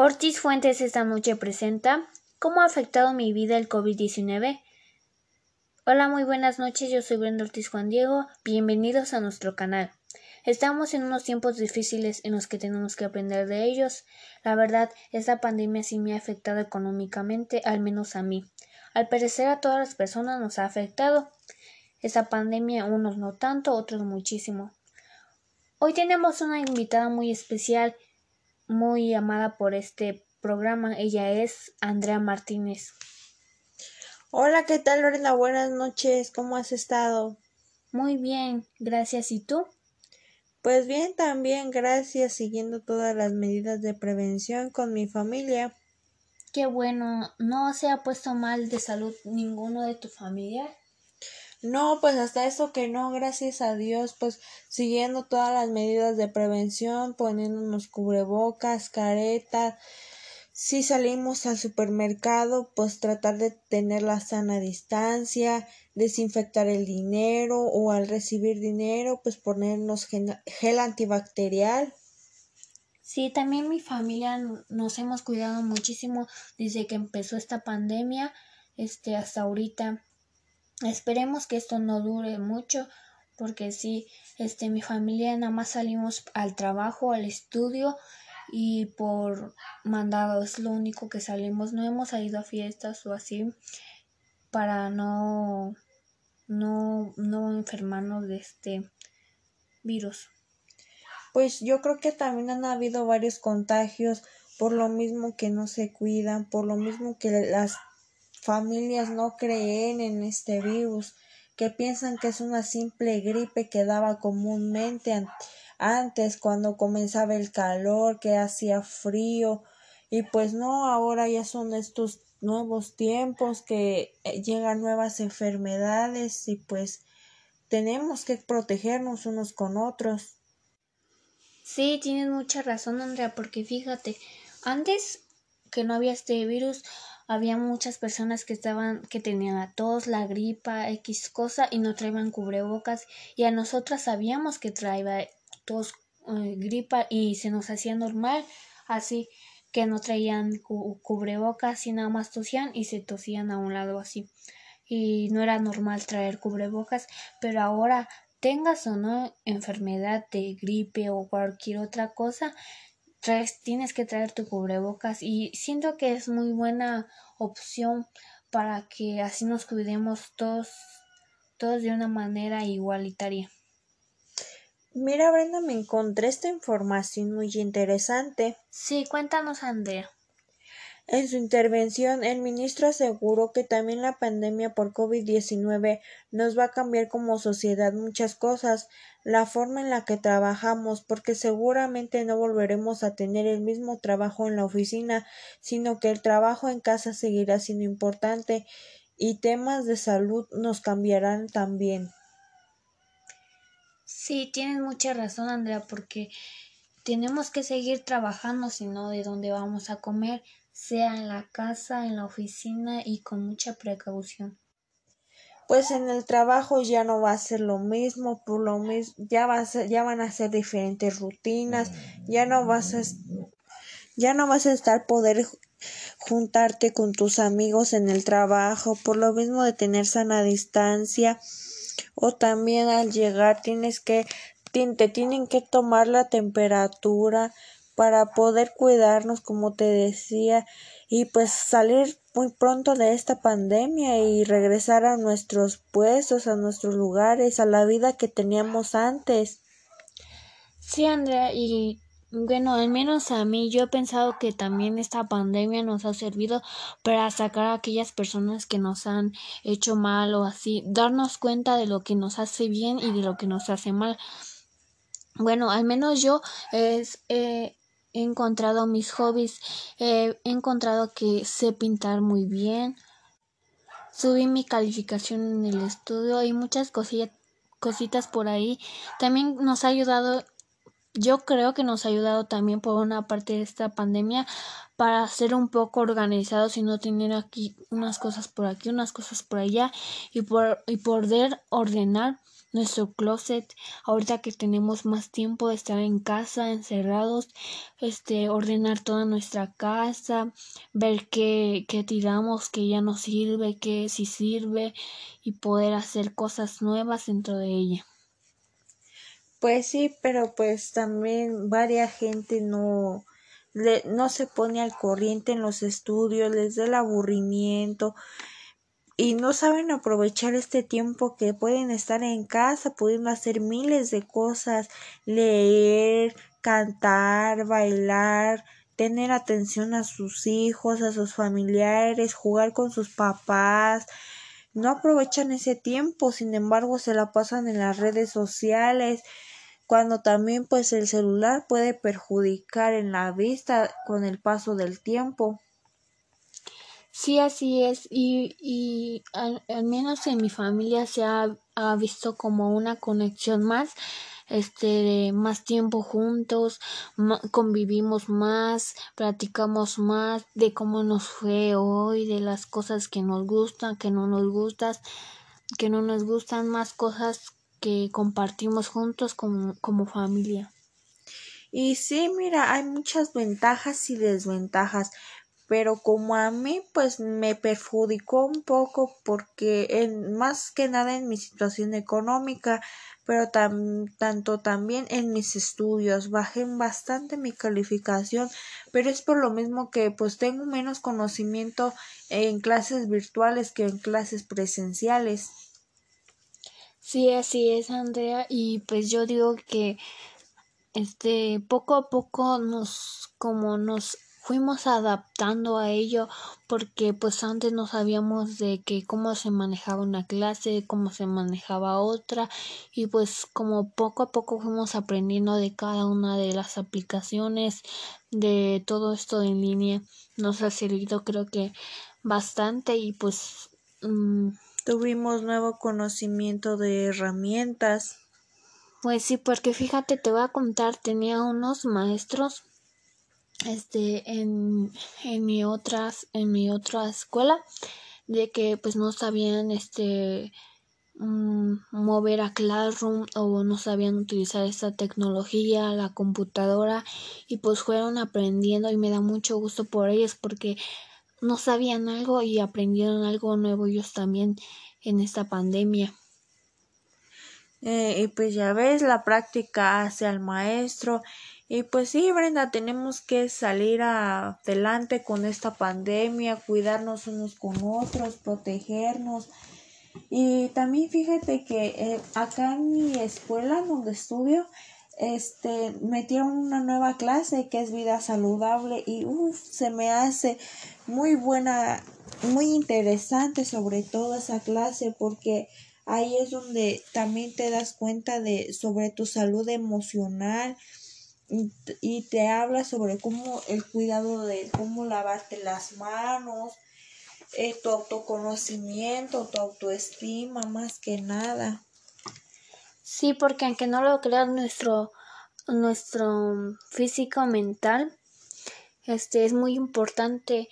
Ortiz Fuentes esta noche presenta ¿Cómo ha afectado mi vida el COVID-19? Hola, muy buenas noches, yo soy Brenda Ortiz Juan Diego, bienvenidos a nuestro canal. Estamos en unos tiempos difíciles en los que tenemos que aprender de ellos. La verdad, esta pandemia sí me ha afectado económicamente, al menos a mí. Al parecer a todas las personas nos ha afectado. Esta pandemia, unos no tanto, otros muchísimo. Hoy tenemos una invitada muy especial muy amada por este programa. Ella es Andrea Martínez. Hola, ¿qué tal Lorena? Buenas noches, ¿cómo has estado? Muy bien, gracias. ¿Y tú? Pues bien, también gracias, siguiendo todas las medidas de prevención con mi familia. Qué bueno, ¿no se ha puesto mal de salud ninguno de tu familia? No, pues hasta eso que no, gracias a Dios, pues siguiendo todas las medidas de prevención, poniéndonos cubrebocas, careta, si salimos al supermercado, pues tratar de tener la sana distancia, desinfectar el dinero o al recibir dinero, pues ponernos gel antibacterial. Sí, también mi familia nos hemos cuidado muchísimo desde que empezó esta pandemia, este hasta ahorita Esperemos que esto no dure mucho porque sí, este, mi familia nada más salimos al trabajo, al estudio y por mandado es lo único que salimos. No hemos salido a fiestas o así para no, no, no enfermarnos de este virus. Pues yo creo que también han habido varios contagios por lo mismo que no se cuidan, por lo mismo que las familias no creen en este virus, que piensan que es una simple gripe que daba comúnmente antes cuando comenzaba el calor, que hacía frío, y pues no, ahora ya son estos nuevos tiempos que eh, llegan nuevas enfermedades y pues tenemos que protegernos unos con otros. Sí, tienes mucha razón, Andrea, porque fíjate, antes que no había este virus, había muchas personas que estaban, que tenían la tos, la gripa, X cosa y no traían cubrebocas y a nosotras sabíamos que traía tos, eh, gripa y se nos hacía normal, así que no traían cubrebocas y nada más tosían y se tosían a un lado así. Y no era normal traer cubrebocas, pero ahora tengas o no enfermedad de gripe o cualquier otra cosa, tienes que traer tu cubrebocas y siento que es muy buena opción para que así nos cuidemos todos, todos de una manera igualitaria. Mira, Brenda, me encontré esta información muy interesante. Sí, cuéntanos, Andrea. En su intervención, el ministro aseguró que también la pandemia por COVID-19 nos va a cambiar como sociedad muchas cosas, la forma en la que trabajamos, porque seguramente no volveremos a tener el mismo trabajo en la oficina, sino que el trabajo en casa seguirá siendo importante y temas de salud nos cambiarán también. Sí, tienes mucha razón, Andrea, porque tenemos que seguir trabajando, sino de dónde vamos a comer sea en la casa, en la oficina y con mucha precaución. Pues en el trabajo ya no va a ser lo mismo, por lo mismo ya va a ya van a ser diferentes rutinas, ya no vas a ya no vas a estar poder juntarte con tus amigos en el trabajo, por lo mismo de tener sana distancia o también al llegar tienes que te tienen que tomar la temperatura para poder cuidarnos, como te decía, y pues salir muy pronto de esta pandemia y regresar a nuestros puestos, a nuestros lugares, a la vida que teníamos antes. Sí, Andrea, y bueno, al menos a mí yo he pensado que también esta pandemia nos ha servido para sacar a aquellas personas que nos han hecho mal o así, darnos cuenta de lo que nos hace bien y de lo que nos hace mal. Bueno, al menos yo es, eh, he encontrado mis hobbies, he encontrado que sé pintar muy bien, subí mi calificación en el estudio y muchas cositas por ahí. También nos ha ayudado, yo creo que nos ha ayudado también por una parte de esta pandemia para ser un poco organizados y no tener aquí unas cosas por aquí, unas cosas por allá y, por, y poder ordenar nuestro closet, ahorita que tenemos más tiempo de estar en casa, encerrados, este, ordenar toda nuestra casa, ver qué, qué tiramos, que ya no sirve, qué sí sirve, y poder hacer cosas nuevas dentro de ella. Pues sí, pero pues también varia gente no, le, no se pone al corriente en los estudios, les da el aburrimiento y no saben aprovechar este tiempo que pueden estar en casa, pudiendo hacer miles de cosas, leer, cantar, bailar, tener atención a sus hijos, a sus familiares, jugar con sus papás, no aprovechan ese tiempo, sin embargo se la pasan en las redes sociales, cuando también pues el celular puede perjudicar en la vista con el paso del tiempo. Sí, así es. Y, y al, menos en mi familia se ha, ha, visto como una conexión más, este, más tiempo juntos, convivimos más, platicamos más de cómo nos fue hoy, de las cosas que nos gustan, que no nos gustan, que no nos gustan, más cosas que compartimos juntos como, como familia. Y sí, mira, hay muchas ventajas y desventajas, pero como a mí pues me perjudicó un poco porque en, más que nada en mi situación económica, pero tanto también en mis estudios bajé bastante mi calificación, pero es por lo mismo que pues tengo menos conocimiento en clases virtuales que en clases presenciales. Sí, así es, Andrea, y pues yo digo que este poco a poco nos como nos fuimos adaptando a ello porque pues antes no sabíamos de que cómo se manejaba una clase, cómo se manejaba otra y pues como poco a poco fuimos aprendiendo de cada una de las aplicaciones de todo esto en línea nos ha servido creo que bastante y pues mm, Tuvimos nuevo conocimiento de herramientas. Pues sí, porque fíjate, te voy a contar, tenía unos maestros este en, en mi otras en mi otra escuela de que pues no sabían este mm, mover a Classroom o no sabían utilizar esta tecnología, la computadora y pues fueron aprendiendo y me da mucho gusto por ellos porque no sabían algo y aprendieron algo nuevo ellos también en esta pandemia. Eh, y pues ya ves, la práctica hace al maestro. Y pues sí, Brenda, tenemos que salir adelante con esta pandemia, cuidarnos unos con otros, protegernos. Y también fíjate que eh, acá en mi escuela donde estudio, este, metieron una nueva clase que es vida saludable y se me hace muy buena, muy interesante sobre todo esa clase porque ahí es donde también te das cuenta de sobre tu salud emocional y, te habla sobre cómo el cuidado de cómo lavarte las manos, eh, tu autoconocimiento, tu autoestima más que nada. Sí, porque aunque no lo creas, nuestro, nuestro físico mental este es muy importante.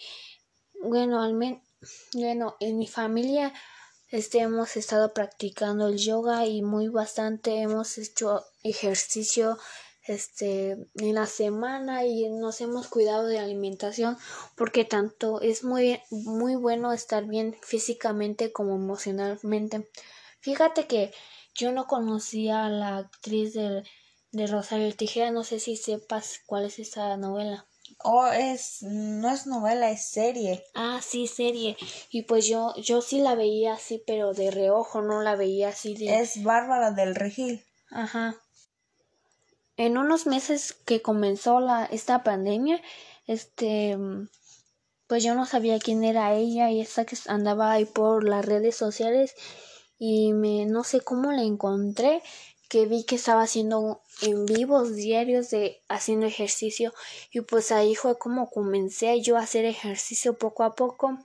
Bueno, al bueno, en mi familia este hemos estado practicando el yoga y muy bastante hemos hecho ejercicio este en la semana y nos hemos cuidado de alimentación porque tanto es muy muy bueno estar bien físicamente como emocionalmente. Fíjate que yo no conocía a la actriz de, de Rosario Tijera, no sé si sepas cuál es esa novela. Oh, es, no es novela, es serie. Ah, sí, serie. Y pues yo, yo sí la veía así, pero de reojo, no la veía así de... Es Bárbara del Regil. Ajá. En unos meses que comenzó la, esta pandemia, este, pues yo no sabía quién era ella y esa que andaba ahí por las redes sociales y me no sé cómo la encontré que vi que estaba haciendo en vivos diarios de haciendo ejercicio y pues ahí fue como comencé yo a hacer ejercicio poco a poco.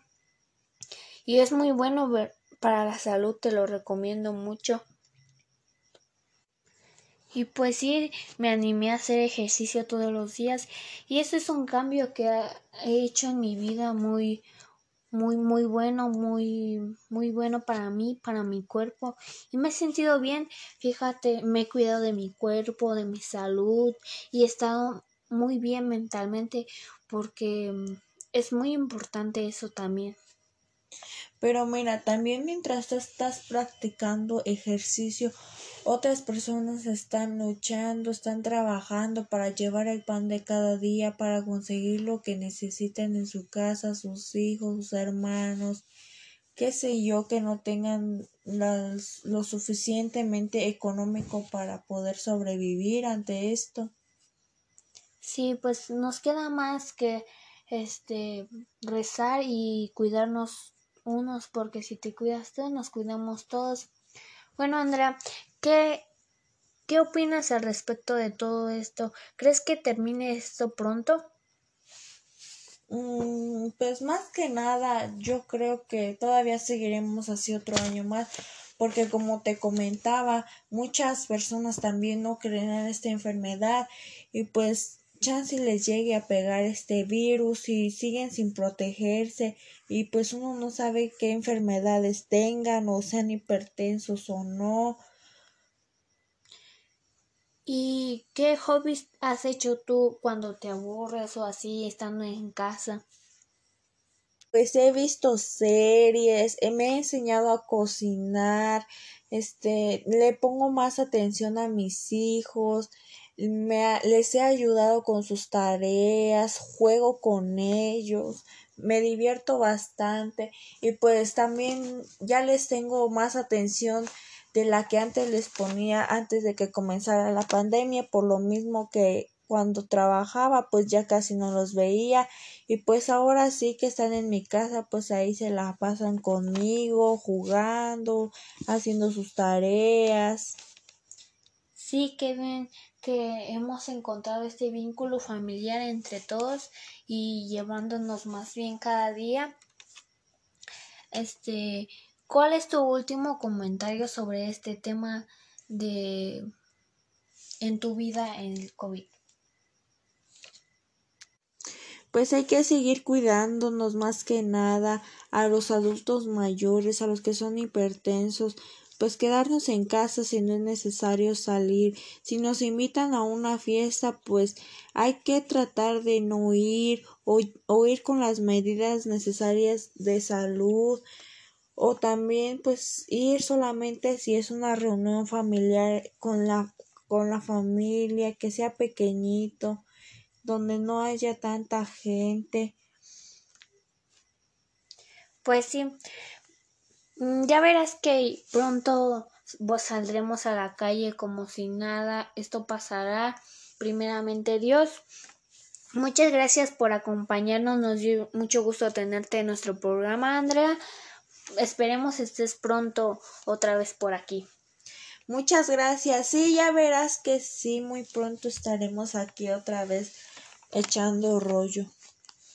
Y es muy bueno ver para la salud te lo recomiendo mucho y pues sí me animé a hacer ejercicio todos los días y eso es un cambio que he hecho en mi vida muy muy muy bueno, muy muy bueno para mí, para mi cuerpo y me he sentido bien. Fíjate, me he cuidado de mi cuerpo, de mi salud y he estado muy bien mentalmente porque mm, es muy importante eso también. Pero mira, también mientras tú estás practicando ejercicio, otras personas están luchando, están trabajando para llevar el pan de cada día, para conseguir lo que necesitan en su casa, sus hijos, sus hermanos, qué sé yo, que no tengan lo suficientemente económico para poder sobrevivir ante esto. Sí, pues nos queda más que este rezar y cuidarnos unos porque si te cuidas tú nos cuidamos todos. Bueno, Andrea, ¿qué, ¿qué opinas al respecto de todo esto? ¿Crees que termine esto pronto? Mm, pues más que nada, yo creo que todavía seguiremos así otro año más, porque como te comentaba, muchas personas también no creen en esta enfermedad y pues chance les llegue a pegar este virus y siguen sin protegerse y pues uno no sabe qué enfermedades tengan o sean hipertensos o no. ¿Y qué hobbies has hecho tú cuando te aburres o así estando en casa? Pues he visto series, me he enseñado a cocinar, este, le pongo más atención a mis hijos, me, les he ayudado con sus tareas, juego con ellos, me divierto bastante y pues también ya les tengo más atención de la que antes les ponía antes de que comenzara la pandemia por lo mismo que cuando trabajaba pues ya casi no los veía y pues ahora sí que están en mi casa pues ahí se la pasan conmigo jugando haciendo sus tareas sí que bien que hemos encontrado este vínculo familiar entre todos y llevándonos más bien cada día. Este, ¿cuál es tu último comentario sobre este tema de en tu vida en el COVID? Pues hay que seguir cuidándonos más que nada a los adultos mayores, a los que son hipertensos, pues quedarnos en casa si no es necesario salir. Si nos invitan a una fiesta, pues hay que tratar de no ir o, ir con las medidas necesarias de salud o también pues ir solamente si es una reunión familiar con la con la familia que sea pequeñito donde no haya tanta gente pues sí ya verás que pronto vos saldremos a la calle como si nada. Esto pasará. Primeramente Dios. Muchas gracias por acompañarnos. Nos dio mucho gusto tenerte en nuestro programa, Andrea. Esperemos estés pronto otra vez por aquí. Muchas gracias. Sí, ya verás que sí, muy pronto estaremos aquí otra vez echando rollo.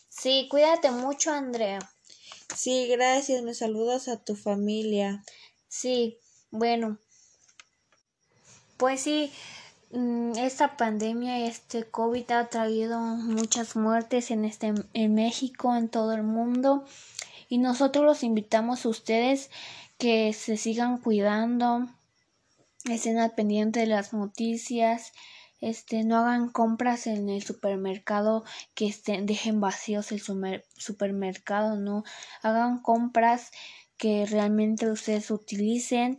Sí, cuídate mucho, Andrea. Sí, gracias. Me saludas a tu familia. Sí, bueno. Pues sí, mm, esta pandemia, este COVID ha traído muchas muertes en este en México, en todo el mundo y nosotros los invitamos a ustedes que se sigan cuidando, estén al pendiente de las noticias este no hagan compras en el supermercado que estén dejen vacíos el supermercado no hagan compras que realmente ustedes utilicen.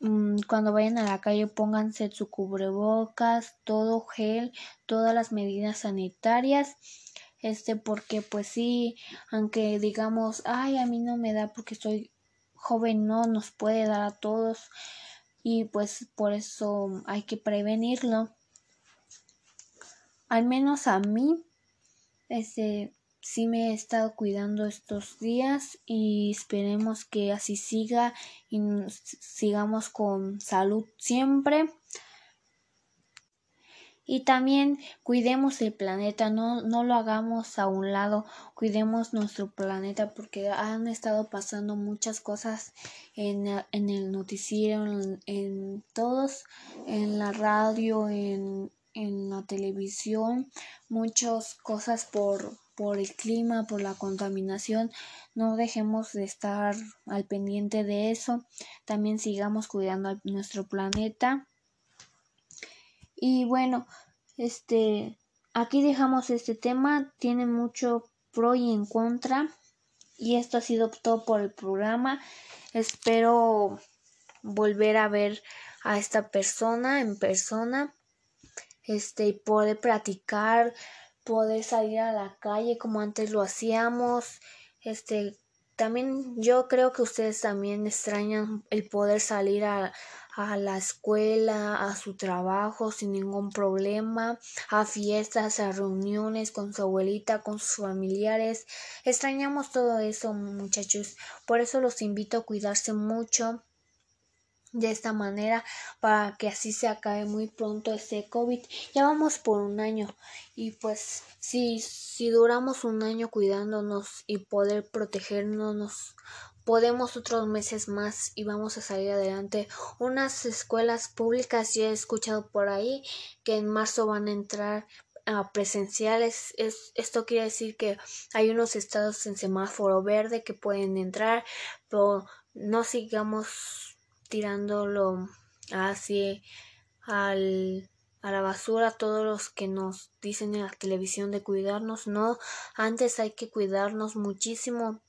Mm, cuando vayan a la calle pónganse su cubrebocas todo gel todas las medidas sanitarias. Este porque pues sí aunque digamos ay a mí no me da porque soy joven no nos puede dar a todos. Y pues por eso hay que prevenirlo al menos a mí, este, sí me he estado cuidando estos días y esperemos que así siga y sigamos con salud siempre. Y también cuidemos el planeta, no, no lo hagamos a un lado, cuidemos nuestro planeta porque han estado pasando muchas cosas en, en el noticiero, en, en todos, en la radio, en, en la televisión muchas cosas por, por el clima, por la contaminación. No dejemos de estar al pendiente de eso. También sigamos cuidando a nuestro planeta. Y bueno, este aquí dejamos este tema. Tiene mucho pro y en contra. Y esto ha sido todo por el programa. Espero volver a ver a esta persona en persona. Este, y poder practicar poder salir a la calle como antes lo hacíamos. Este, también yo creo que ustedes también extrañan el poder salir a, a la escuela, a su trabajo sin ningún problema, a fiestas, a reuniones con su abuelita, con sus familiares. Extrañamos todo eso, muchachos. Por eso los invito a cuidarse mucho de esta manera para que así se acabe muy pronto este COVID. Ya vamos por un año y pues si, si duramos un año cuidándonos y poder protegernos, nos podemos otros meses más y vamos a salir adelante. Unas escuelas públicas ya he escuchado por ahí que en marzo van a entrar presenciales. Es, esto quiere decir que hay unos estados en semáforo verde que pueden entrar, pero no sigamos tirándolo así al, a la basura todos los que nos dicen en la televisión de cuidarnos. No, antes hay que cuidarnos muchísimo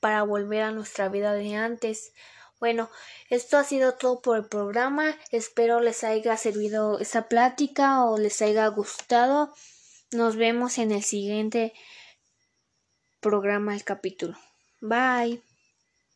para volver a nuestra vida de antes. Bueno, esto ha sido todo por el programa. Espero les haya servido esta plática o les haya gustado. Nos vemos en el siguiente programa, el capítulo. Bye.